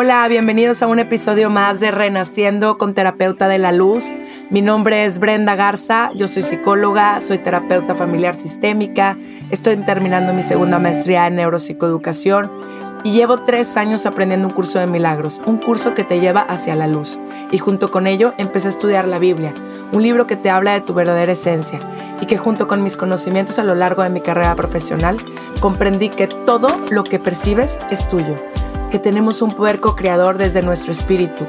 Hola, bienvenidos a un episodio más de Renaciendo con Terapeuta de la Luz. Mi nombre es Brenda Garza, yo soy psicóloga, soy terapeuta familiar sistémica, estoy terminando mi segunda maestría en neuropsicoeducación y llevo tres años aprendiendo un curso de milagros, un curso que te lleva hacia la luz. Y junto con ello empecé a estudiar la Biblia, un libro que te habla de tu verdadera esencia y que junto con mis conocimientos a lo largo de mi carrera profesional comprendí que todo lo que percibes es tuyo que tenemos un poder co-creador desde nuestro espíritu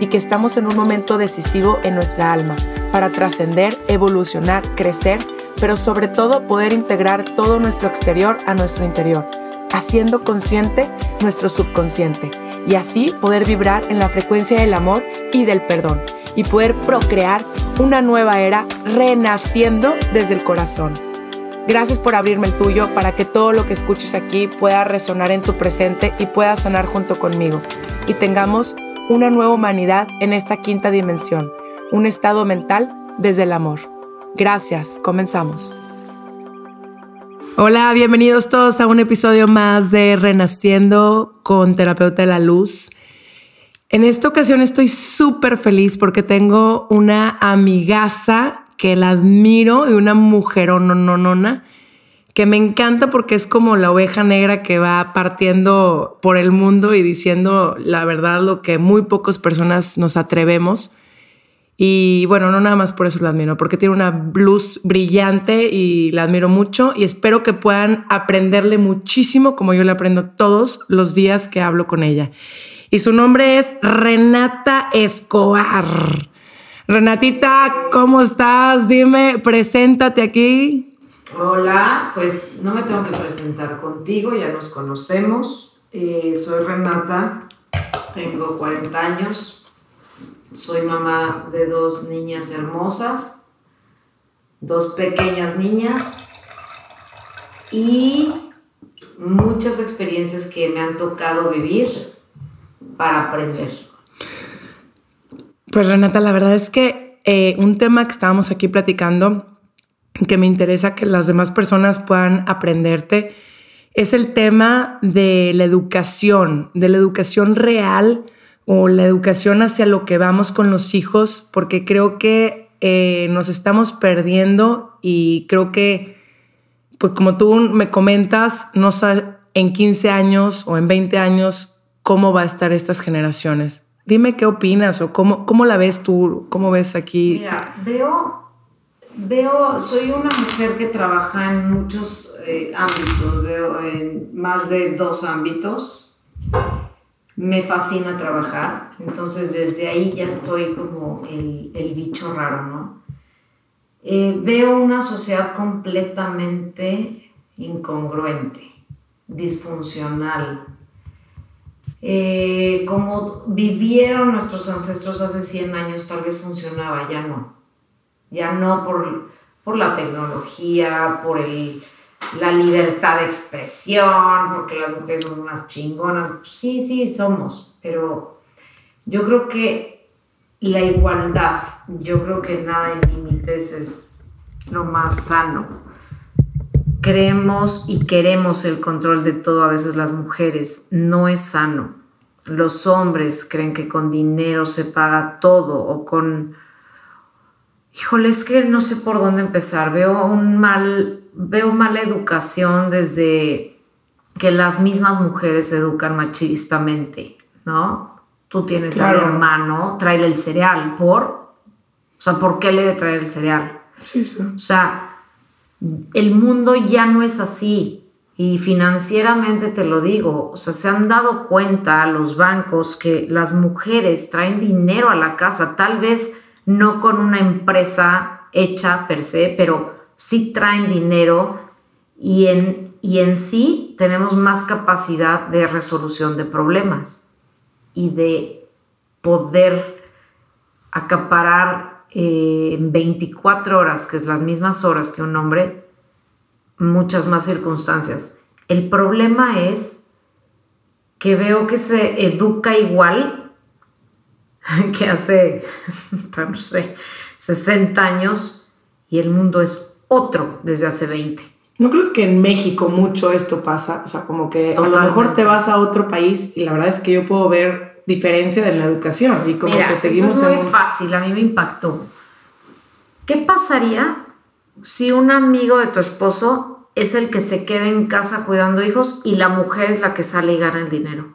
y que estamos en un momento decisivo en nuestra alma para trascender, evolucionar, crecer, pero sobre todo poder integrar todo nuestro exterior a nuestro interior, haciendo consciente nuestro subconsciente y así poder vibrar en la frecuencia del amor y del perdón y poder procrear una nueva era renaciendo desde el corazón. Gracias por abrirme el tuyo para que todo lo que escuches aquí pueda resonar en tu presente y pueda sanar junto conmigo. Y tengamos una nueva humanidad en esta quinta dimensión, un estado mental desde el amor. Gracias, comenzamos. Hola, bienvenidos todos a un episodio más de Renaciendo con Terapeuta de la Luz. En esta ocasión estoy súper feliz porque tengo una amigaza que la admiro y una mujer nona que me encanta porque es como la oveja negra que va partiendo por el mundo y diciendo la verdad lo que muy pocas personas nos atrevemos. Y bueno, no nada más por eso la admiro, porque tiene una luz brillante y la admiro mucho y espero que puedan aprenderle muchísimo como yo le aprendo todos los días que hablo con ella. Y su nombre es Renata Escobar. Renatita, ¿cómo estás? Dime, preséntate aquí. Hola, pues no me tengo que presentar contigo, ya nos conocemos. Eh, soy Renata, tengo 40 años, soy mamá de dos niñas hermosas, dos pequeñas niñas y muchas experiencias que me han tocado vivir para aprender. Pues Renata, la verdad es que eh, un tema que estábamos aquí platicando, que me interesa que las demás personas puedan aprenderte, es el tema de la educación, de la educación real o la educación hacia lo que vamos con los hijos, porque creo que eh, nos estamos perdiendo y creo que, pues como tú me comentas, no sé en 15 años o en 20 años cómo va a estar estas generaciones. Dime qué opinas o cómo, cómo la ves tú, cómo ves aquí. Mira, veo, veo, soy una mujer que trabaja en muchos eh, ámbitos, veo en más de dos ámbitos. Me fascina trabajar, entonces desde ahí ya estoy como el, el bicho raro, ¿no? Eh, veo una sociedad completamente incongruente, disfuncional, eh, como vivieron nuestros ancestros hace 100 años, tal vez funcionaba, ya no. Ya no por, por la tecnología, por el, la libertad de expresión, porque las mujeres son unas chingonas. Sí, sí, somos, pero yo creo que la igualdad, yo creo que nada en límites es lo más sano creemos y queremos el control de todo a veces las mujeres. No es sano. Los hombres creen que con dinero se paga todo o con... Híjole, es que no sé por dónde empezar. Veo un mal, veo mala educación desde que las mismas mujeres educan machistamente, ¿no? Tú tienes al hermano, tráele el cereal, ¿por? O sea, ¿por qué le de traer el cereal? Sí, sí. O sea, el mundo ya no es así. Y financieramente te lo digo, o sea, se han dado cuenta los bancos que las mujeres traen dinero a la casa, tal vez no con una empresa hecha per se, pero sí traen dinero y en, y en sí tenemos más capacidad de resolución de problemas y de poder acaparar en 24 horas, que es las mismas horas que un hombre, muchas más circunstancias. El problema es que veo que se educa igual que hace, no sé, 60 años y el mundo es otro desde hace 20. ¿No crees que en México mucho esto pasa? O sea, como que a lo mejor te vas a otro país y la verdad es que yo puedo ver diferencia en la educación y como Mira, que esto seguimos es muy en un- fácil, a mí me impactó. ¿Qué pasaría si un amigo de tu esposo es el que se queda en casa cuidando hijos y la mujer es la que sale y gana el dinero?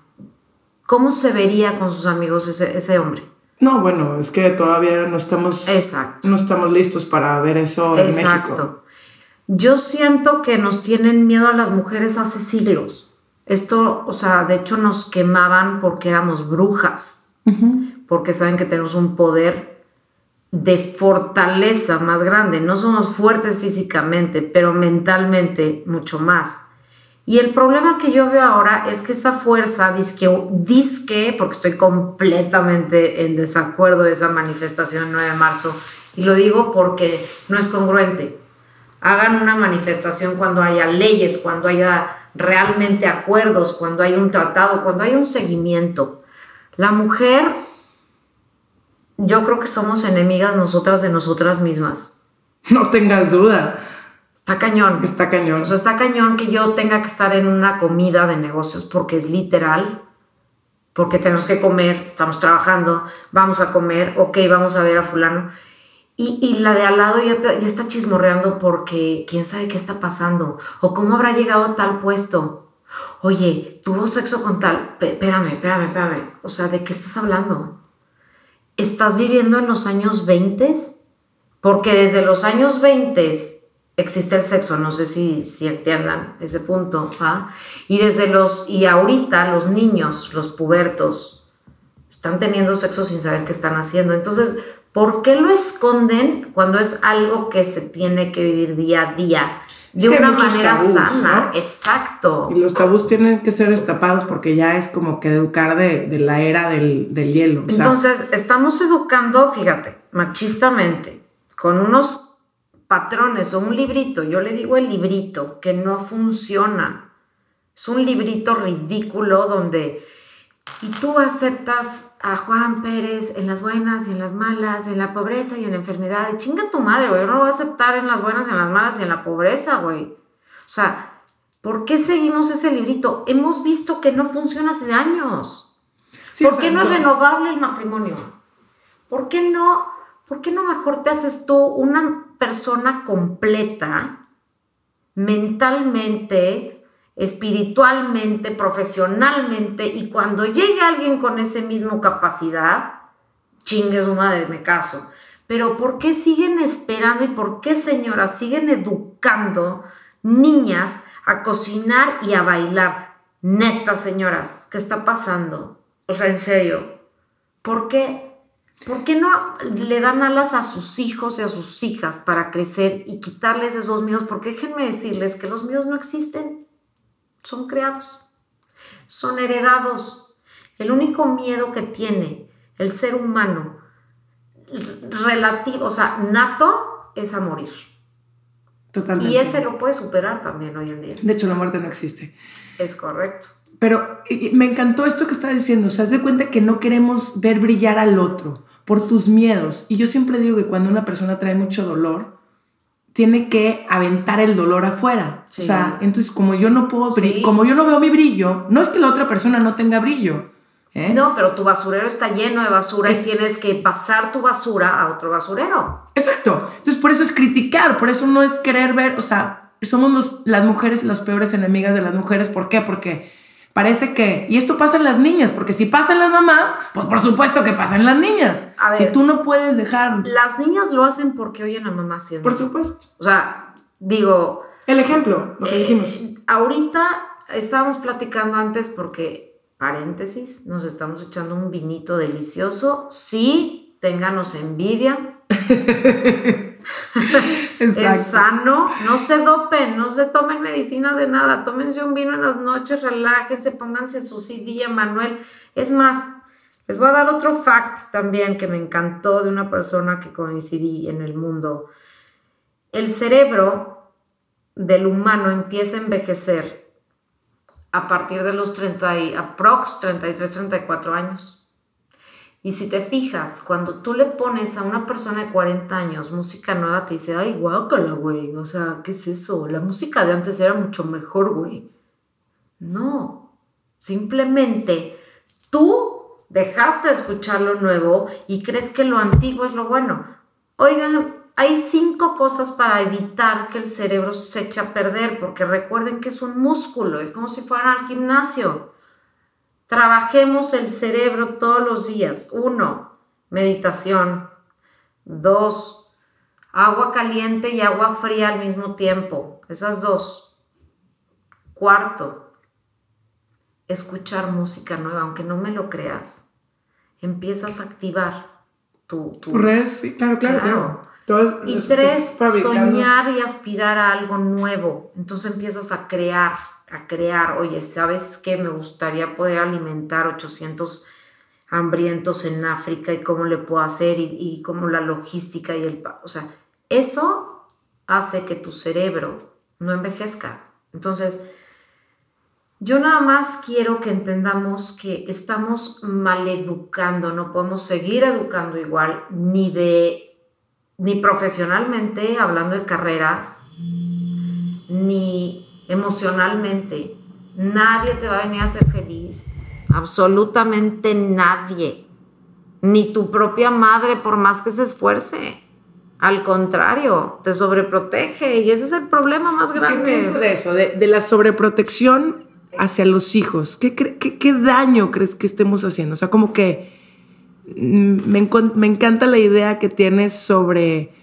¿Cómo se vería con sus amigos ese, ese hombre? No, bueno, es que todavía no estamos, Exacto. no estamos listos para ver eso en México. Yo siento que nos tienen miedo a las mujeres hace siglos. Esto, o sea, de hecho nos quemaban porque éramos brujas, porque saben que tenemos un poder de fortaleza más grande. No somos fuertes físicamente, pero mentalmente mucho más. Y el problema que yo veo ahora es que esa fuerza, disque, disque porque estoy completamente en desacuerdo de esa manifestación el 9 de marzo, y lo digo porque no es congruente. Hagan una manifestación cuando haya leyes, cuando haya realmente acuerdos, cuando hay un tratado, cuando hay un seguimiento. La mujer, yo creo que somos enemigas nosotras de nosotras mismas. No tengas duda, Está cañón. está cañón. O sea, está cañón que yo tenga que estar en una comida de negocios porque es literal, porque tenemos que comer, estamos trabajando, vamos a comer, ok, vamos a ver a fulano. Y, la de al lado ya, está chismorreando porque quién sabe qué está pasando o cómo habrá llegado a tal puesto. Oye, tuvo sexo con tal. Pe- Espérame, espérame, espérame. O sea, ¿de qué estás hablando? ¿Estás viviendo en los años 20? Porque desde los años 20 existe el sexo, no sé si, si entiendan ese punto, ¿va? Y desde los, y ahorita los niños, los pubertos, están teniendo sexo sin saber qué están haciendo. Entonces, ¿por qué lo esconden cuando es algo que se tiene que vivir día a día? De Es que hay una manera tabús, sana, ¿no? exacto. Y los tabús tienen que ser destapados porque ya es como que educar de, de la era del, del hielo. o sea, Entonces, estamos educando, fíjate, machistamente, con unos patrones o un librito, yo le digo el librito, que no funciona. Es un librito ridículo donde y tú aceptas a Juan Pérez en las buenas y en las malas, en la pobreza y en la enfermedad. Y chinga tu madre, güey. Yo no lo voy a aceptar en las buenas, en las malas y en la pobreza, güey. O sea, ¿por qué seguimos ese librito? Hemos visto que no funciona hace años. sí, ¿Por qué no es renovable el matrimonio? ¿Por qué no, por qué no mejor te haces tú una persona completa, mentalmente, espiritualmente, profesionalmente, y cuando llegue alguien con ese mismo capacidad, chingue su madre, me caso. Pero ¿por qué siguen esperando y por qué, señoras, siguen educando niñas a cocinar y a bailar? Neta, señoras, ¿qué está pasando? O sea, en serio, ¿por qué? ¿Por qué no le dan alas a sus hijos y a sus hijas para crecer y quitarles esos miedos? Porque déjenme decirles que los miedos no existen, son creados, son heredados. El único miedo que tiene el ser humano relativo, o sea, nato, es a morir. Totalmente. Y ese lo puede superar también hoy en día. De hecho, la muerte no existe. Es correcto. Pero me encantó esto que estás diciendo. O sea, haz de cuenta que no queremos ver brillar al otro por tus miedos. Y yo siempre digo que cuando una persona trae mucho dolor, tiene que aventar el dolor afuera. Sí. O sea, entonces como yo no puedo Sí. como yo no veo mi brillo, no es que la otra persona no tenga brillo. ¿eh? No, pero tu basurero está lleno de basura Es- y tienes que pasar tu basura a otro basurero. Exacto. Entonces por eso es criticar, por eso no es querer ver, o sea, somos los- las mujeres las peores enemigas de las mujeres. ¿Por qué? Porque parece que, y esto pasa en las niñas, porque si pasa en las mamás, pues por supuesto que pasa en las niñas. A ver. si tú no puedes dejar, Las niñas lo hacen porque oyen a mamá haciendo. por supuesto. O sea, digo, El ejemplo, lo que eh, dijimos. ahorita estábamos platicando antes porque, paréntesis, nos estamos echando un vinito delicioso. Sí, ténganos envidia. Es sano, no se dopen, no se tomen medicinas de nada, tómense un vino en las noches, relájense, pónganse su CD, Manuel. Es más, les voy a dar otro fact también que me encantó de una persona que coincidí en el mundo. El cerebro del humano empieza a envejecer a partir de los 30 y, aprox 33, 34 años. Y si te fijas, cuando tú le pones a una persona de 40 años música nueva, te dice, ay, guácala, güey. O sea, ¿qué es eso? La música de antes era mucho mejor, güey. No. Simplemente tú dejaste de escuchar lo nuevo y crees que lo antiguo es lo bueno. Oigan, hay cinco cosas para evitar que el cerebro se eche a perder, porque recuerden que es un músculo, es como si fueran al gimnasio. Trabajemos el cerebro todos los días. Uno, meditación. Dos, agua caliente y agua fría al mismo tiempo. Esas dos. Cuarto, escuchar música nueva, aunque no me lo creas. Empiezas a activar tu... tu sí, claro, claro, claro. y tres, soñar y aspirar a algo nuevo. Entonces empiezas a crear a crear, oye, ¿sabes qué? Me gustaría poder alimentar 800 hambrientos en África y cómo le puedo hacer y, y cómo la logística y el... O sea, eso hace que tu cerebro no envejezca. Entonces, yo nada más quiero que entendamos que estamos maleducando, no podemos seguir educando igual, ni de ni profesionalmente, hablando de carreras, ni emocionalmente. Nadie te va a venir a hacer feliz. Absolutamente nadie. Ni tu propia madre, por más que se esfuerce. Al contrario, te sobreprotege y ese es el problema más grande. ¿Qué piensas de eso? De, la sobreprotección hacia los hijos. ¿Qué, qué, daño crees que estemos haciendo? O sea, como que mm, me, me encanta la idea que tienes sobre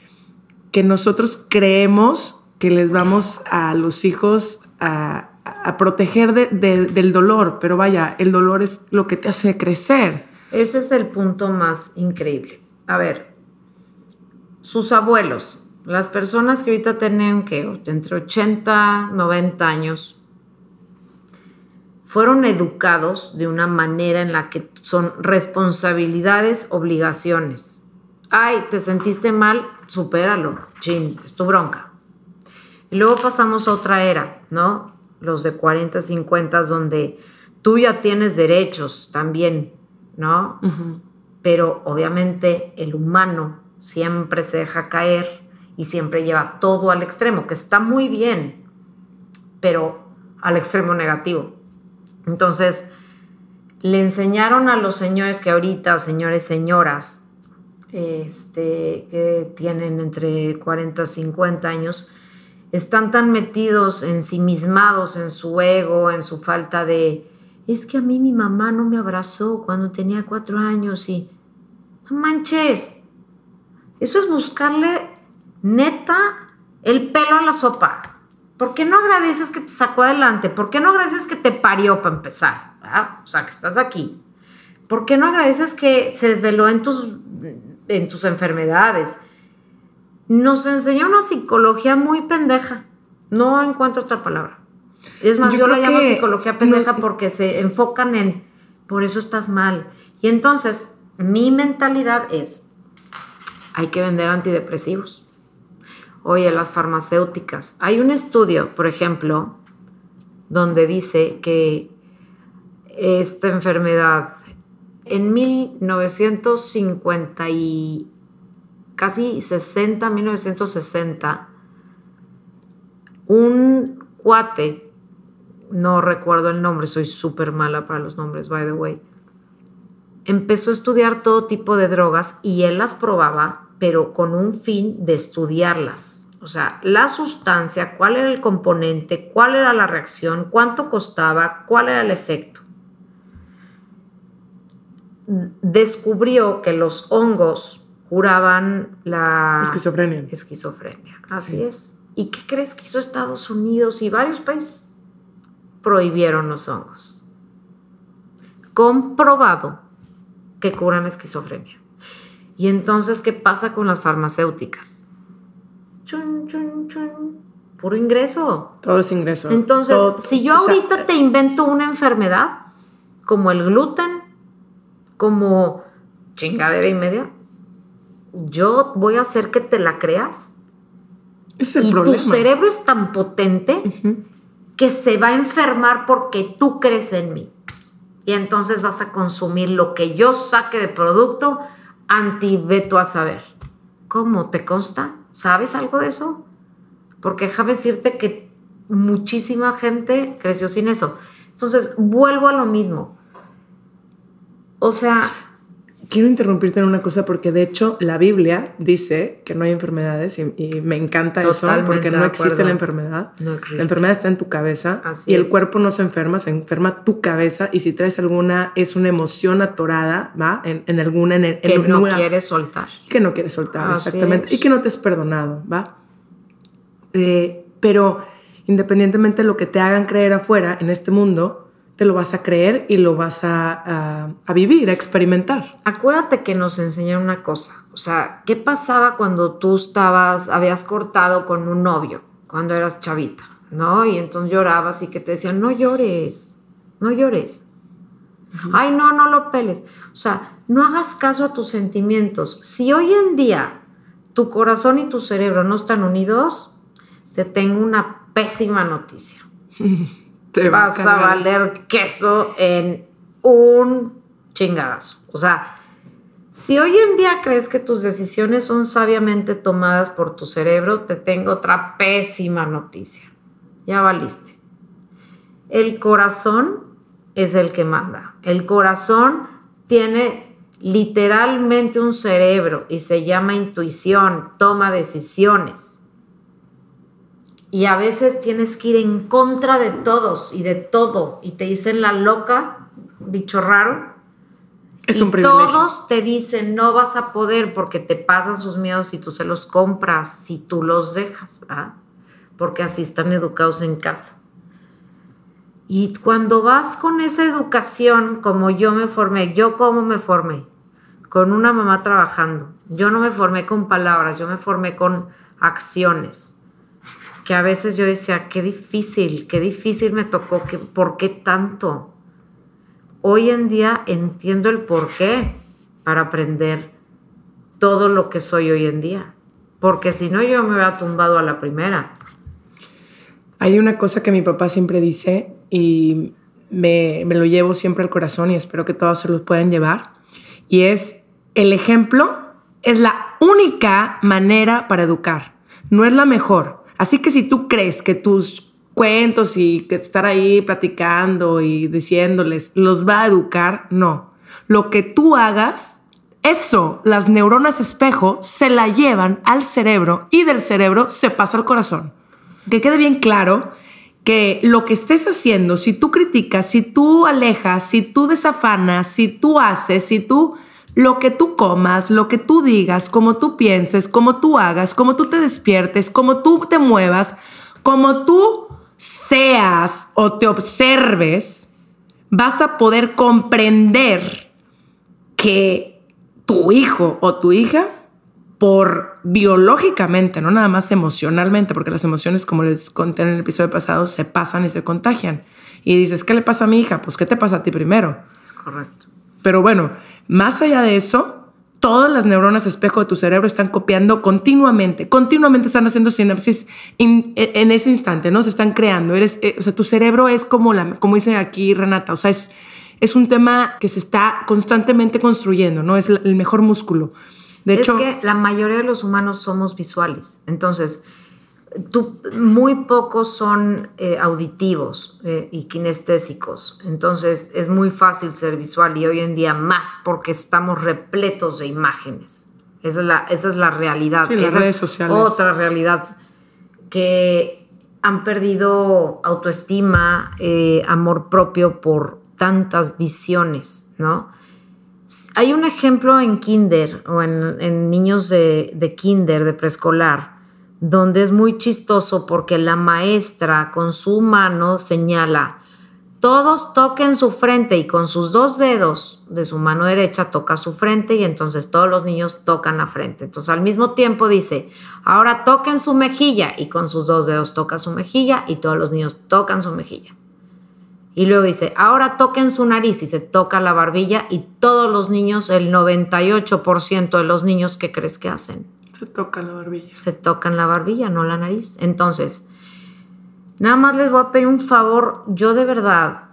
que nosotros creemos que les vamos a los hijos a, proteger del dolor, pero vaya, el dolor es lo que te hace crecer. Ese es el punto más increíble. A ver, sus abuelos, las personas que ahorita tienen que entre 80, 90 años, fueron educados de una manera en la que son responsabilidades, obligaciones. Ay, te sentiste mal, supéralo, chin, es tu bronca. Y luego pasamos a otra era, ¿no? Los de 40, 50, donde tú ya tienes derechos también, ¿no? Pero obviamente el humano siempre se deja caer y siempre lleva todo al extremo, que está muy bien, pero al extremo negativo. Entonces, le enseñaron a los señores que ahorita, señores, señoras, este, que tienen entre 40 y 50 años, están tan metidos, ensimismados en su ego, en su falta de, es que a mí mi mamá no me abrazó cuando tenía cuatro años y, no manches, eso es buscarle neta el pelo a la sopa. ¿Por qué no agradeces que te sacó adelante? ¿Por qué no agradeces que te parió para empezar? O sea, que estás aquí. ¿Por qué no agradeces que se desveló en tus, en tus enfermedades? Nos enseñó una psicología muy pendeja. No encuentro otra palabra. Es más, yo, la llamo psicología pendeja porque se enfocan en, por eso estás mal. Y entonces, mi mentalidad es, hay que vender antidepresivos. Oye, las farmacéuticas. Hay un estudio, por ejemplo, donde dice que esta enfermedad en 1950 casi 60, 1960, un cuate, no recuerdo el nombre, soy súper mala para los nombres, by the way, empezó a estudiar todo tipo de drogas y él las probaba, pero con un fin de estudiarlas. O sea, la sustancia, cuál era el componente, cuál era la reacción, cuánto costaba, cuál era el efecto. Descubrió que los hongos curaban la esquizofrenia. Esquizofrenia, así es. ¿Y qué crees que hizo Estados Unidos y varios países? Prohibieron los hongos. Comprobado que curan la esquizofrenia. Y entonces, ¿qué pasa con las farmacéuticas? Chun, chun, chun. Puro ingreso. Todo es ingreso. Entonces, si yo ahorita te invento una enfermedad, como el gluten, como chingadera y media, yo voy a hacer que te la creas. Es el y tu cerebro es tan potente que se va a enfermar porque tú crees en mí. Y entonces vas a consumir lo que yo saque de producto anti veto a saber. ¿Cómo? ¿Te consta? ¿Sabes algo de eso? Porque déjame decirte que muchísima gente creció sin eso. Entonces, vuelvo a lo mismo. O sea, Quiero interrumpirte en una cosa porque de hecho la Biblia dice que no hay enfermedades y, me encanta eso porque no existe la enfermedad. La enfermedad está en tu cabeza y el cuerpo no se enferma, se enferma tu cabeza y si traes alguna es una emoción atorada, ¿va? En, alguna... En, que no quieres soltar. Que no quieres soltar, exactamente. Y que no te has perdonado, ¿va? Eh, pero independientemente de lo que te hagan creer afuera en este mundo, te lo vas a creer y lo vas a, vivir, a experimentar. Acuérdate que nos enseñaron una cosa, o sea, ¿qué pasaba cuando tú estabas, habías cortado con un novio, cuando eras chavita, ¿no? Y entonces llorabas y que te decían, no llores, no llores. Ay, no, no lo peles. O sea, no hagas caso a tus sentimientos. Si hoy en día tu corazón y tu cerebro no están unidos, te tengo una pésima noticia. te vas a, valer queso en un chingadazo. O sea, si hoy en día crees que tus decisiones son sabiamente tomadas por tu cerebro, te tengo otra pésima noticia. Ya valiste. El corazón es el que manda. El corazón tiene literalmente un cerebro y se llama intuición, toma decisiones y a veces tienes que ir en contra de todos y de todo y te dicen la loca, bicho raro. Es y un privilegio. Todos te dicen no vas a poder porque te pasan sus miedos y tú se los compras si tú los dejas, ¿verdad? Porque así están educados en casa. Y cuando vas con esa educación, como yo me formé, yo cómo me formé, con una mamá trabajando, yo no me formé con palabras, yo me formé con acciones que a veces yo decía, qué difícil, qué difícil me tocó, que, ¿por qué tanto? Hoy en día entiendo el por qué para aprender todo lo que soy hoy en día, porque si no yo me hubiera tumbado a la primera. Hay una cosa que mi papá siempre dice y me, me lo llevo siempre al corazón y espero que todos se los puedan llevar, y es, el ejemplo es la única manera para educar, no es la mejor, Así que si tú crees que tus cuentos y que estar ahí platicando y diciéndoles los va a educar, no. Lo que tú hagas, eso, las neuronas espejo se la llevan al cerebro y del cerebro se pasa al corazón. Que quede bien claro que lo que estés haciendo, si tú criticas, si tú alejas, si tú desafanas, si tú haces, si tú lo que tú comas, lo que tú digas, como tú pienses, como tú hagas, como tú te despiertes, como tú te muevas, como tú seas o te observes, vas a poder comprender que tu hijo o tu hija, por biológicamente, no nada más emocionalmente, porque las emociones, como les conté en el episodio pasado, se pasan y se contagian. Y dices, ¿qué le pasa a mi hija? Pues, ¿qué te pasa a ti primero? Es correcto. Pero bueno, más allá de eso, todas las neuronas espejo de tu cerebro están copiando continuamente, continuamente están haciendo sinapsis en ese instante, ¿no? Se están creando. Eres, eh, o sea, tu cerebro es como, la, como dice aquí Renata, o sea, es, es un tema que se está constantemente construyendo, ¿no? Es el mejor músculo. De hecho, es que la mayoría de los humanos somos visuales. Entonces, muy pocos son eh, auditivos eh, y kinestésicos, entonces es muy fácil ser visual y hoy en día más porque estamos repletos de imágenes. Esa es la, esa es la realidad. las redes sociales. Otra realidad que han perdido autoestima, eh, amor propio por tantas visiones, ¿no? Hay un ejemplo en kinder o en, niños de, de kinder, de preescolar, donde es muy chistoso porque la maestra con su mano señala, todos toquen su frente y con sus dos dedos de su mano derecha toca su frente y entonces todos los niños tocan la frente. Entonces al mismo tiempo dice, ahora toquen su mejilla y con sus dos dedos toca su mejilla y todos los niños tocan su mejilla. Y luego dice, ahora toquen su nariz y se toca la barbilla y todos los niños, el 98% de los niños, ¿qué crees que hacen? Se tocan la barbilla. Se tocan la barbilla, no la nariz. Entonces, nada más les voy a pedir un favor. Yo de verdad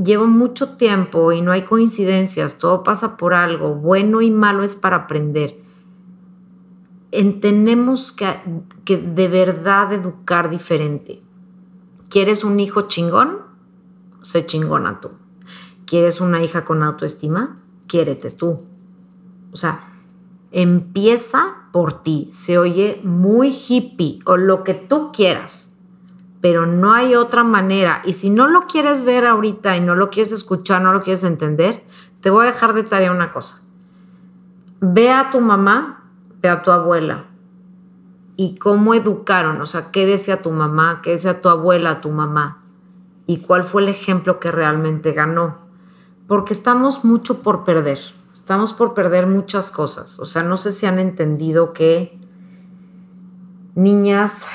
llevo mucho tiempo y no hay coincidencias, todo pasa por algo, bueno y malo es para aprender. Entendemos que, que de verdad educar diferente. ¿Quieres un hijo chingón? Sé chingona tú. ¿Quieres una hija con autoestima? Quiérete tú. O sea, empieza por ti. Se oye muy hippie o lo que tú quieras, pero no hay otra manera. Y si no lo quieres ver ahorita y no lo quieres escuchar, no lo quieres entender, te voy a dejar de tarea una cosa. Ve a tu mamá, ve a tu abuela. Y cómo educaron, o sea, qué decía tu mamá, qué decía tu abuela, tu mamá. Y cuál fue el ejemplo que realmente ganó. Porque estamos mucho por perder estamos por perder muchas cosas. O sea, no sé si han entendido que niñas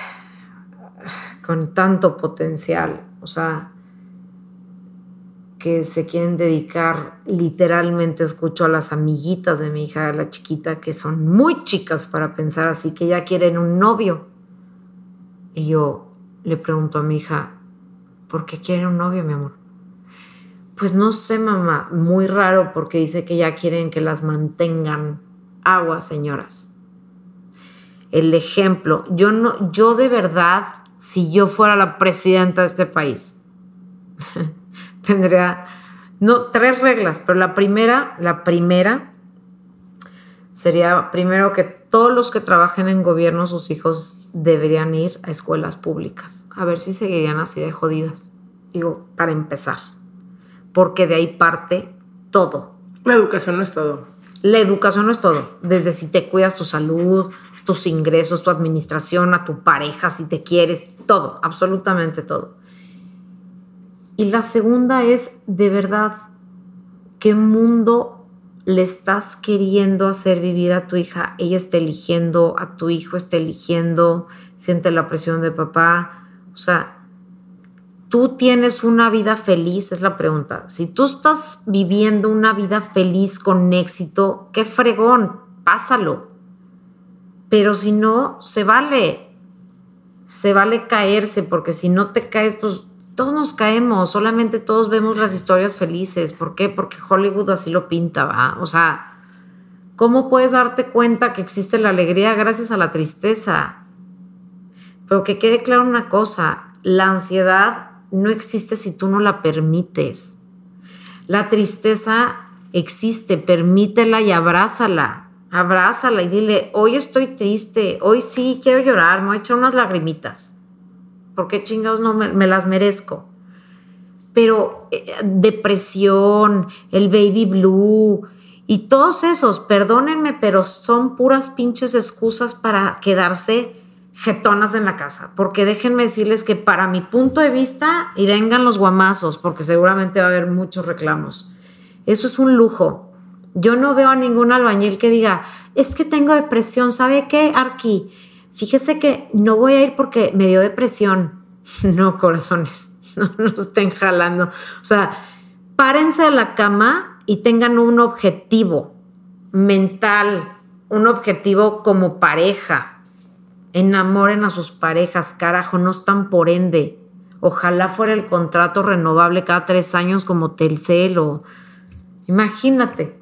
con tanto potencial, o sea, que se quieren dedicar, literalmente escucho a las amiguitas de mi hija, la chiquita, que son muy chicas para pensar así, que ya quieren un novio. Y yo le pregunto a mi hija, ¿por qué quieren un novio, mi amor? Pues no sé, mamá, muy raro porque dice que ya quieren que las mantengan agua, señoras. El ejemplo, yo no, yo de verdad, si yo fuera la presidenta de este país, tendría, no, tres reglas, pero la primera, la primera sería primero que todos los que trabajen en gobierno, sus hijos deberían ir a escuelas públicas, a ver si seguirían así de jodidas. Digo, para empezar porque de ahí parte todo. La educación no es todo. La educación no es todo. Desde si te cuidas tu salud, tus ingresos, tu administración, a tu pareja, si te quieres, todo, absolutamente todo. Y la segunda es, de verdad, ¿qué mundo le estás queriendo hacer vivir a tu hija? Ella está eligiendo, a tu hijo está eligiendo, siente la presión de papá. O sea, tú tienes una vida feliz, es la pregunta. Si tú estás viviendo una vida feliz con éxito, qué fregón, pásalo. Pero si no, se vale. Se vale caerse, porque si no te caes, pues todos nos caemos, solamente todos vemos las historias felices. ¿Por qué? Porque Hollywood así lo pinta, ¿va? O sea, ¿cómo puedes darte cuenta que existe la alegría gracias a la tristeza? Pero que quede claro una cosa, la ansiedad no existe si tú no la permites. La tristeza existe, permítela y abrázala. Abrázala y dile, hoy estoy triste, hoy sí quiero llorar, me voy a echar unas lagrimitas. ¿Por qué chingados no me, las merezco? Pero eh, depresión, el baby blue y todos esos, perdónenme, pero son puras pinches excusas para quedarse jetonas en la casa, porque déjenme decirles que para mi punto de vista, y vengan los guamazos, porque seguramente va a haber muchos reclamos, eso es un lujo. Yo no veo a ningún albañil que diga, es que tengo depresión, ¿sabe qué, Arqui? Fíjese que no voy a ir porque me dio depresión. No, corazones, no nos estén jalando. O sea, párense a la cama y tengan un objetivo mental, un objetivo como pareja, Enamoren a sus parejas, carajo, no están por ende. Ojalá fuera el contrato renovable cada tres años como Telcel o... Imagínate.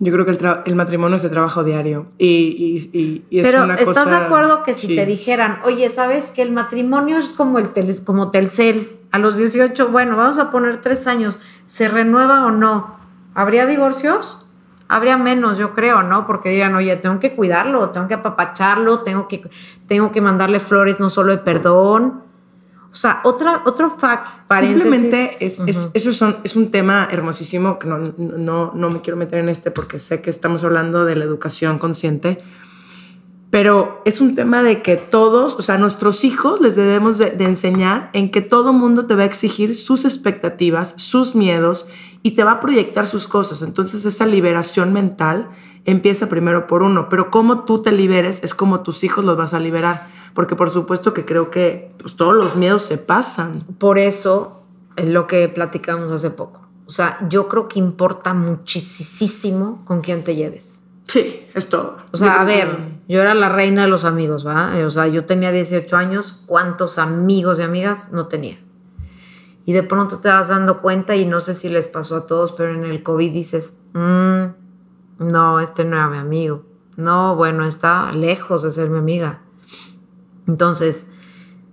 Yo creo que el, matrimonio es de trabajo diario. Y, y, y, Pero ¿estás de acuerdo que si te dijeran, oye, ¿sabes que el matrimonio es como, el tel, como Telcel? A los 18, bueno, vamos a poner tres años, ¿se renueva o no? ¿Habría divorcios? Habría menos, yo creo, ¿no? Porque digan, oye, tengo que cuidarlo, tengo que apapacharlo, tengo que, tengo que mandarle flores no solo de perdón. O sea, otra, otro fact, paréntesis. Simplemente es, eso son, es un tema hermosísimo que no, no, no me quiero meter en este porque sé que estamos hablando de la educación consciente, pero es un tema de que todos, o sea, nuestros hijos les debemos de, de enseñar en que todo mundo te va a exigir sus expectativas, sus miedos y te va a proyectar sus cosas. Entonces esa liberación mental empieza primero por uno, pero cómo tú te liberes es como tus hijos los vas a liberar, porque por supuesto que creo que pues, todos los miedos se pasan. Por eso es lo que platicamos hace poco. O sea, yo creo que importa muchísimo con quién te lleves. Sí, es todo. O sea, a ver, yo era la reina de los amigos, ¿va? O sea, yo tenía 18 años, ¿cuántos amigos y amigas no tenía? y de pronto te vas dando cuenta y no sé si les pasó a todos, pero en el COVID dices, "Mm, no, este no era mi amigo. No, bueno, está lejos de ser mi amiga. Entonces,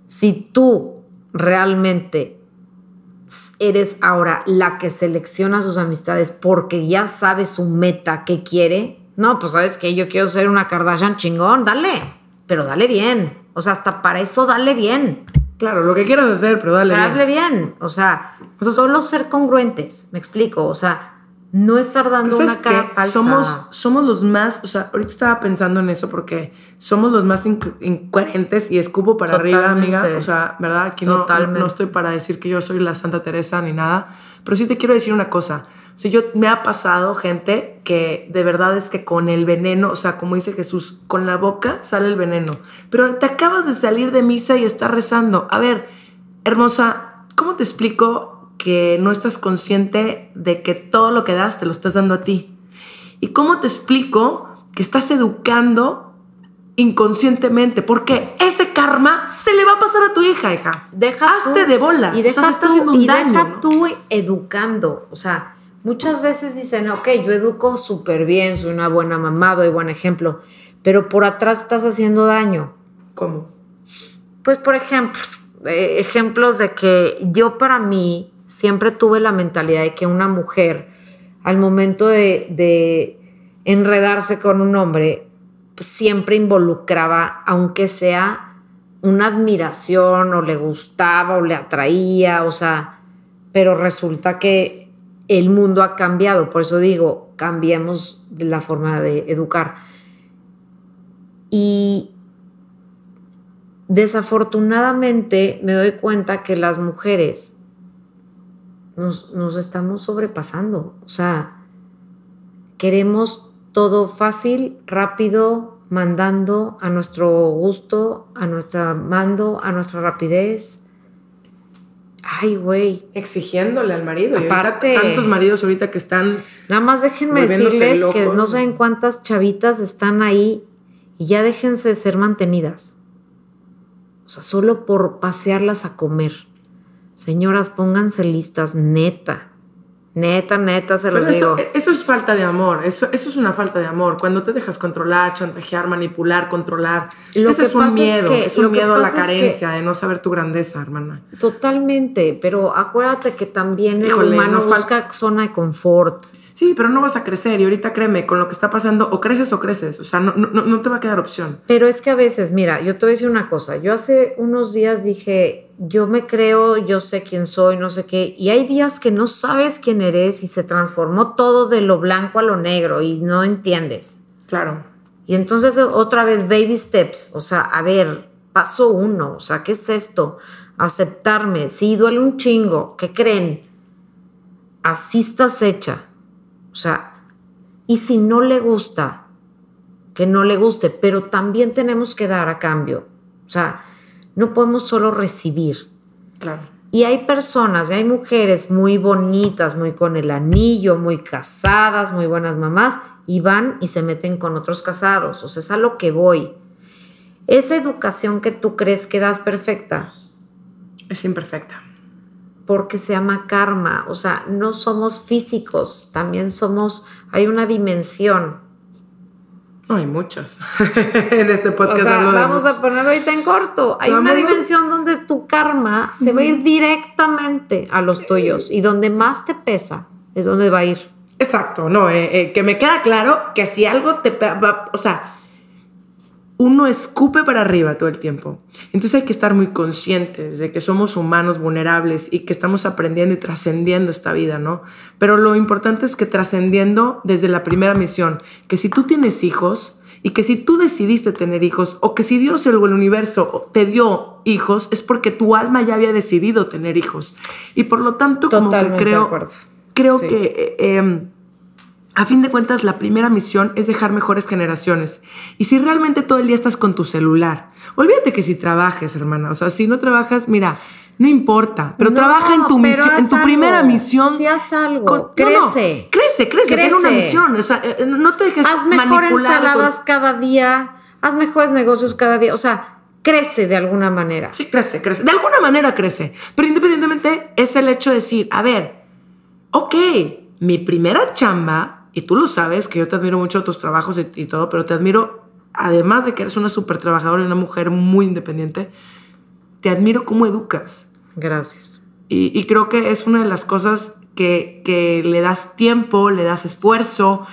si tú realmente eres ahora la que selecciona sus amistades porque ya sabe su meta, qué quiere, no, pues sabes que yo quiero ser una Kardashian chingón, dale, pero dale bien. O sea, hasta para eso dale bien. Claro, lo que quieras hacer, pero dale. Pero bien. hazle bien. O sea, solo ser congruentes, me explico. O sea, no estar dando Pero una ¿sabes cara falsa. Somos, somos los más, o sea, ahorita estaba pensando en eso porque somos los más inco- incoherentes y escupo para arriba, amiga. O sea, ¿verdad? Aquí no, no estoy para decir que yo soy la Santa Teresa ni nada, pero sí te quiero decir una cosa. O sea, yo me ha pasado gente que de verdad es que con el veneno, o sea, como dice Jesús, con la boca sale el veneno. Pero te acabas de salir de misa y estás rezando. A ver, hermosa, ¿cómo te explico que no estás consciente de que todo lo que das te lo estás dando a ti? ¿Y cómo te explico que estás educando inconscientemente? Porque ese karma se le va a pasar a tu hija, hija. deja Hazte tú- de bolas. Y O sea, deja, se está tú, haciendo un y daño, deja ¿no? tú educando. O sea, muchas veces dicen, ok, yo educo súper bien, soy una buena mamá, doy buen ejemplo, pero por atrás estás haciendo daño. ¿Cómo? Pues, por ejemplo, eh, ejemplos de que yo para mí siempre tuve la mentalidad de que una mujer, al momento de, de enredarse con un hombre, pues, siempre involucraba, aunque sea una admiración o le gustaba o le atraía, o sea, pero resulta que el mundo ha cambiado, por eso digo, cambiemos la forma de educar. Y desafortunadamente me doy cuenta que las mujeres nos, nos estamos sobrepasando. O sea, queremos todo fácil, rápido, mandando a nuestro gusto, a nuestra mando, a nuestra rapidez. Ay, güey. Exigiéndole al marido. Y Aparte- tantos maridos ahorita que están... Nada más déjenme decirles que no saben cuántas chavitas están ahí y ya déjense de ser mantenidas. O sea, solo por pasearlas a comer. Señoras, pónganse listas, neta. Neta, neta, se Pero los eso, digo. eso es falta de amor, eso, eso es una falta de amor. Cuando te dejas controlar, chantajear, manipular, controlar. Lo Ese que es un pasa es miedo, que- es un miedo a la carencia, de no saber tu grandeza, hermana. Totalmente, pero acuérdate que también el Híjole, humano busca zona de confort. Sí, pero no vas a crecer y ahorita créeme, con lo que está pasando, o creces o creces, o sea, no, no, no te va a quedar opción. Pero es que a veces, mira, yo te voy a decir una cosa. Yo hace unos días dije, yo me creo, yo sé quién soy, no sé qué. Y hay días que no sabes quién eres y se transformó todo de lo blanco a lo negro y no entiendes. Claro. Y entonces otra vez, baby steps. O sea, a ver, paso uno. O sea, ¿qué es esto? Aceptarme. Sí, duele un chingo. ¿Qué creen? Así estás hecha. O sea, y si no le gusta, que no le guste, pero también tenemos que dar a cambio. O sea, no podemos solo recibir. Claro. Y hay personas, y hay mujeres muy bonitas, muy con el anillo, muy casadas, muy buenas mamás, y van y se meten con otros casados. O sea, es a lo que voy. Esa educación que tú crees que das perfecta, Es imperfecta. Porque se llama karma. O sea, no somos físicos, también somos, hay una dimensión. No, hay muchas. en este O podcast sea, vamos a ponerlo ahorita en corto. Hay una dimensión donde tu karma se va a ir directamente a los tuyos y donde más te pesa es donde va a ir. Exacto, no, eh, eh, que me queda claro que si algo te... va- o sea, uno escupe para arriba todo el tiempo. Entonces hay que estar muy conscientes de que somos humanos vulnerables y que estamos aprendiendo y trascendiendo esta vida, ¿no? Pero lo importante es que trascendiendo desde la primera misión, que si tú tienes hijos y que si tú decidiste tener hijos o que si Dios o el universo te dio hijos, es porque tu alma ya había decidido tener hijos. Y por lo tanto, como que creo, creo Sí. que... eh, em, a fin de cuentas, la primera misión es dejar mejores generaciones. Y si realmente todo el día estás con tu celular, olvídate que si trabajes, hermana. O sea, si no trabajas, mira, no importa, pero No, trabaja en tu misión, en tu algo. primera misión. Sí, haz algo. con- no, no, Crece. crece, crece, tiene una Crece. misión. O sea, eh, no te dejes Haz mejor manipular ensaladas con- cada día, haz mejores negocios cada día. O sea, crece de alguna manera. Sí, crece, crece. De alguna manera crece. Pero independientemente es el hecho de decir, a ver, ok, mi primera chamba, y tú lo sabes, que yo te admiro mucho tus trabajos y, y todo, pero te admiro, además de que eres una súper trabajadora y una mujer muy independiente, te admiro cómo educas. Gracias. Y, y creo que es una de las cosas que, que le das tiempo, le das esfuerzo,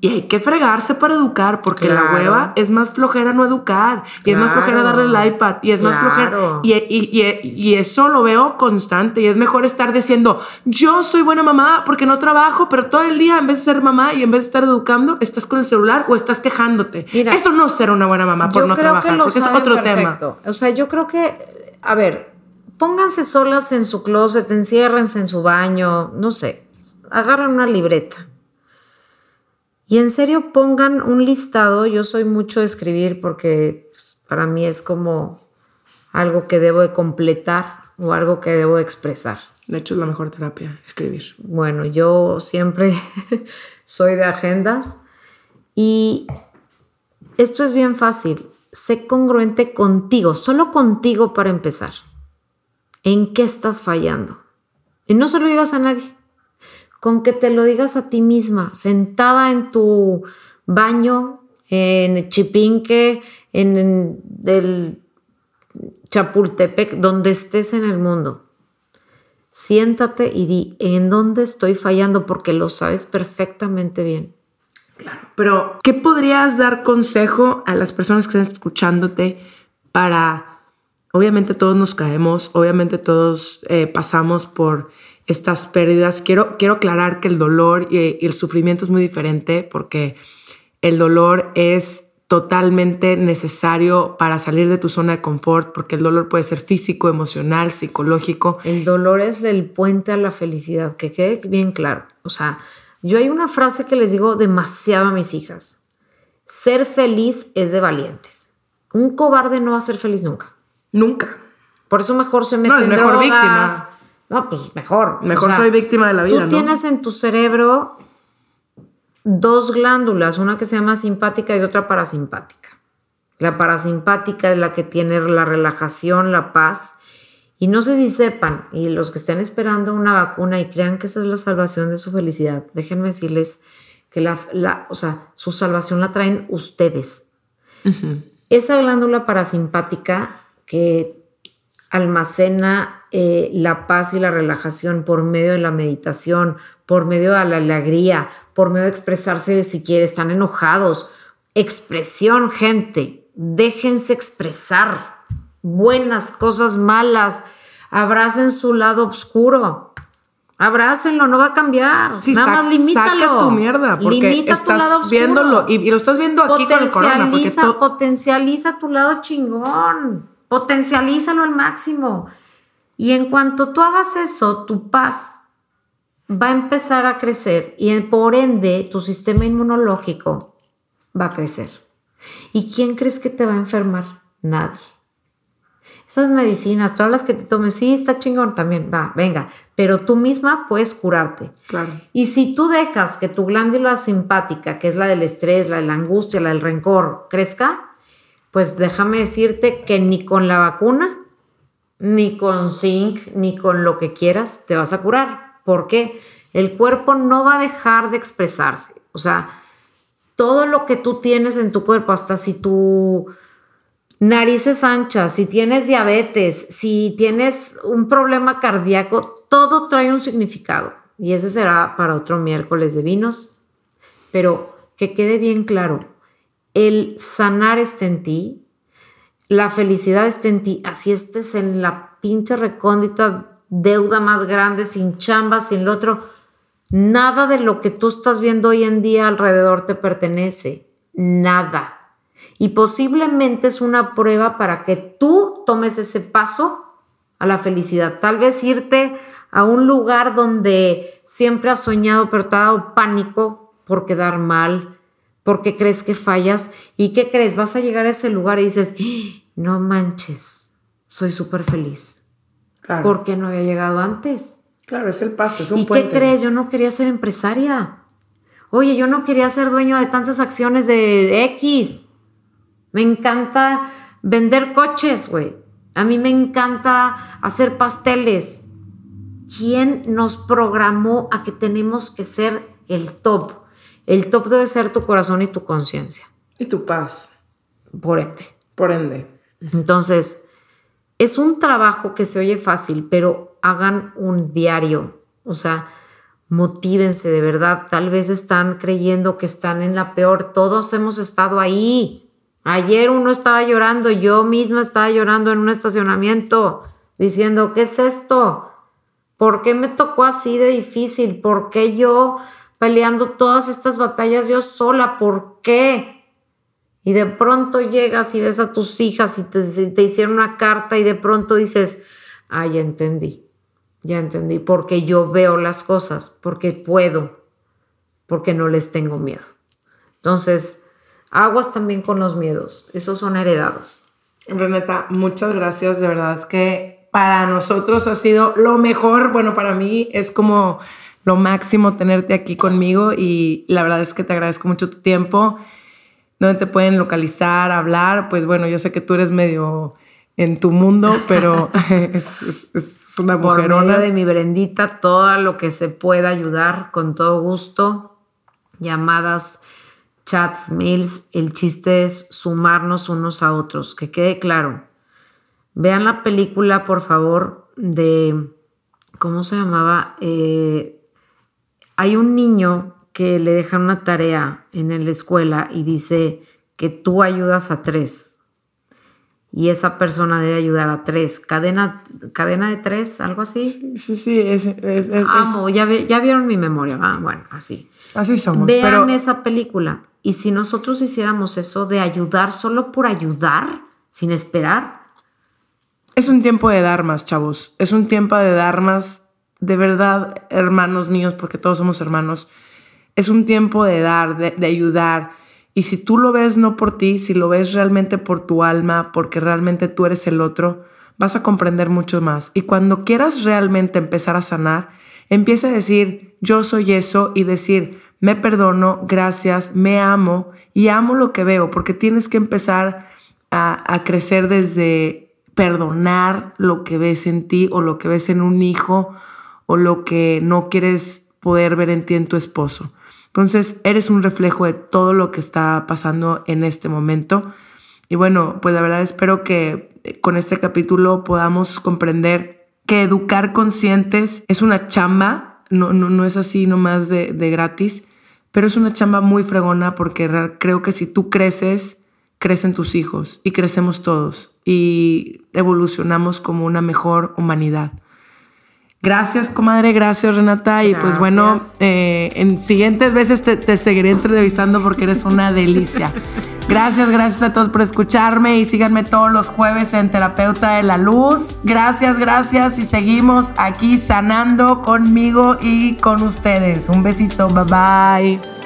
y hay que fregarse para educar, porque la hueva es más flojera no educar. Y es más flojera darle el iPad. Y es más flojera. Y, y- y- y eso lo veo constante. Y es mejor estar diciendo, yo soy buena mamá porque no trabajo, pero todo el día en vez de ser mamá y en vez de estar educando, estás con el celular o estás quejándote. Mira, eso no es ser una buena mamá por no trabajar, porque es otro tema. O sea, yo creo que, a ver, pónganse solas en su closet, enciérrense en su baño, no sé, agarran una libreta. Y en serio pongan un listado. Yo soy mucho de escribir porque pues, para mí es como algo que debo de completar o algo que debo de expresar. De hecho, es la mejor terapia, escribir. Bueno, yo siempre soy de agendas y esto es bien fácil. Sé congruente contigo, solo contigo para empezar. ¿En qué estás fallando? Y no se lo digas a nadie. Con que te lo digas a ti misma, sentada en tu baño, en Chipinque, en, el Chapultepec, donde estés en el mundo. Siéntate y di en dónde estoy fallando porque lo sabes perfectamente bien. Claro. Pero, ¿qué podrías dar consejo a las personas que están escuchándote para, obviamente todos nos caemos, obviamente todos eh, pasamos por estas pérdidas? Quiero, quiero aclarar que el dolor y, y el sufrimiento es muy diferente porque el dolor es totalmente necesario para salir de tu zona de confort, porque el dolor puede ser físico, emocional, psicológico. El dolor es el puente a la felicidad, que quede bien claro. O sea, yo hay una frase que les digo demasiado a mis hijas. Ser feliz es de valientes. Un cobarde no va a ser feliz nunca. Nunca. Por eso mejor se mete No, es en mejor drogas. víctima. No, pues mejor. Mejor soy víctima de la vida, Tú ¿no? tienes en tu cerebro dos glándulas, una que se llama simpática y otra parasimpática. La parasimpática es la que tiene la relajación, la paz. Y no sé si sepan, y los que estén esperando una vacuna y crean que esa es la salvación de su felicidad, déjenme decirles que la, la- o sea, su salvación la traen ustedes. Esa glándula parasimpática que almacena eh, la paz y la relajación por medio de la meditación, por medio de la alegría, por medio de expresarse si quieren, están enojados. Expresión, gente, déjense expresar buenas cosas malas, abracen su lado oscuro. Abrácenlo, no va a cambiar. Sí, Nada más limítalo. saca tu mierda, porque Limita tu lado estás viéndolo y, y lo estás viendo aquí con el corona. Porque potencializa tu lado chingón. Potencialízalo al máximo. Y en cuanto tú hagas eso, tu paz va a empezar a crecer y por ende tu sistema inmunológico va a crecer. ¿Y quién crees que te va a enfermar? Nadie. Esas medicinas, todas las que te tomes, sí, está chingón también, va, venga, pero tú misma puedes curarte. Claro. Y si tú dejas que tu glándula simpática, que es la del estrés, la de la angustia, la del rencor, crezca, pues déjame decirte que ni con la vacuna, ni con zinc, ni con lo que quieras, te vas a curar. ¿Por qué? El cuerpo no va a dejar de expresarse. O sea, todo lo que tú tienes en tu cuerpo, hasta si tu nariz es ancha, si tienes diabetes, si tienes un problema cardíaco, todo trae un significado. Y ese será para otro miércoles de vinos. Pero que quede bien claro, el sanar está en ti, la felicidad está en ti, así estés en la pinche recóndita deuda más grande, sin chamba, sin lo otro. Nada de lo que tú estás viendo hoy en día alrededor te pertenece. Nada. Y posiblemente es una prueba para que tú tomes ese paso a la felicidad. Tal vez irte a un lugar donde siempre has soñado, pero te ha dado pánico por quedar mal, porque crees que fallas. ¿Y qué crees? Vas a llegar a ese lugar y dices, "Ah, no manches, soy súper feliz. Claro. ¿Por qué no había llegado antes? Claro, es el paso, es un ¿Y puente. qué crees? Yo no quería ser empresaria. Oye, yo no quería ser dueño de tantas acciones de X. Me encanta vender coches, güey. A mí me encanta hacer pasteles. ¿Quién nos programó a que tenemos que ser el top? El top debe ser tu corazón y tu conciencia. Y tu paz. Por ende. Por ende. Entonces, es un trabajo que se oye fácil, pero hagan un diario. O sea, motívense de verdad. Tal vez están creyendo que están en la peor. Todos hemos estado ahí. Ayer uno estaba llorando, yo misma estaba llorando en un estacionamiento, diciendo, ¿qué es esto? ¿Por qué me tocó así de difícil? ¿Por qué yo peleando todas estas batallas yo sola? ¿Por qué? Y de pronto llegas y ves a tus hijas y te, hicieron una carta y de pronto dices, ah, ya entendí, ya entendí, porque yo veo las cosas, porque puedo, porque no les tengo miedo. Entonces, aguas también con los miedos, esos son heredados. Renata, muchas gracias, de verdad es que para nosotros ha sido lo mejor. Bueno, para mí es como lo máximo tenerte aquí conmigo y la verdad es que te agradezco mucho tu tiempo. ¿Dónde te pueden localizar, hablar? Pues bueno, yo sé que tú eres medio en tu mundo, pero es, una mujerona. De mi Brendita, todo lo que se pueda ayudar, con todo gusto. Llamadas, chats, mails. El chiste es sumarnos unos a otros. Que quede claro, Vean la película, por favor, de, ¿cómo se llamaba? Eh, hay un niño que le deja una tarea en la escuela y dice que tú ayudas a tres y esa persona debe ayudar a tres. Cadena, cadena de tres, algo así. Sí, sí, es, es, Amo, ya, ya, vieron mi memoria. Ah, bueno, así. Así somos. Vean esa película. Y si nosotros hiciéramos eso de ayudar solo por ayudar, sin esperar, es un tiempo de dar más, chavos. Es un tiempo de dar más, de verdad, hermanos míos, porque todos somos hermanos. Es un tiempo de dar, de, ayudar. Y si tú lo ves no por ti, si lo ves realmente por tu alma, porque realmente tú eres el otro, vas a comprender mucho más. Y cuando quieras realmente empezar a sanar, empieza a decir, yo soy eso y decir, me perdono, gracias, me amo y amo lo que veo, porque tienes que empezar a, a crecer desde perdonar lo que ves en ti o lo que ves en un hijo o lo que no quieres poder ver en ti en tu esposo. Entonces, eres un reflejo de todo lo que está pasando en este momento. Y bueno, pues la verdad espero que con este capítulo podamos comprender que educar conscientes es una chamba, no, no, no es así nomás de, de gratis, pero es una chamba muy fregona porque creo que si tú creces, crecen tus hijos y crecemos todos y evolucionamos como una mejor humanidad. Gracias, comadre, gracias, Renata. Y pues bueno, eh, en siguientes veces te, te, seguiré entrevistando porque eres una delicia. Gracias, gracias a todos por escucharme y síganme todos los jueves en Terapeuta de la Luz. Gracias, gracias y seguimos aquí sanando conmigo y con ustedes. Un besito, bye bye.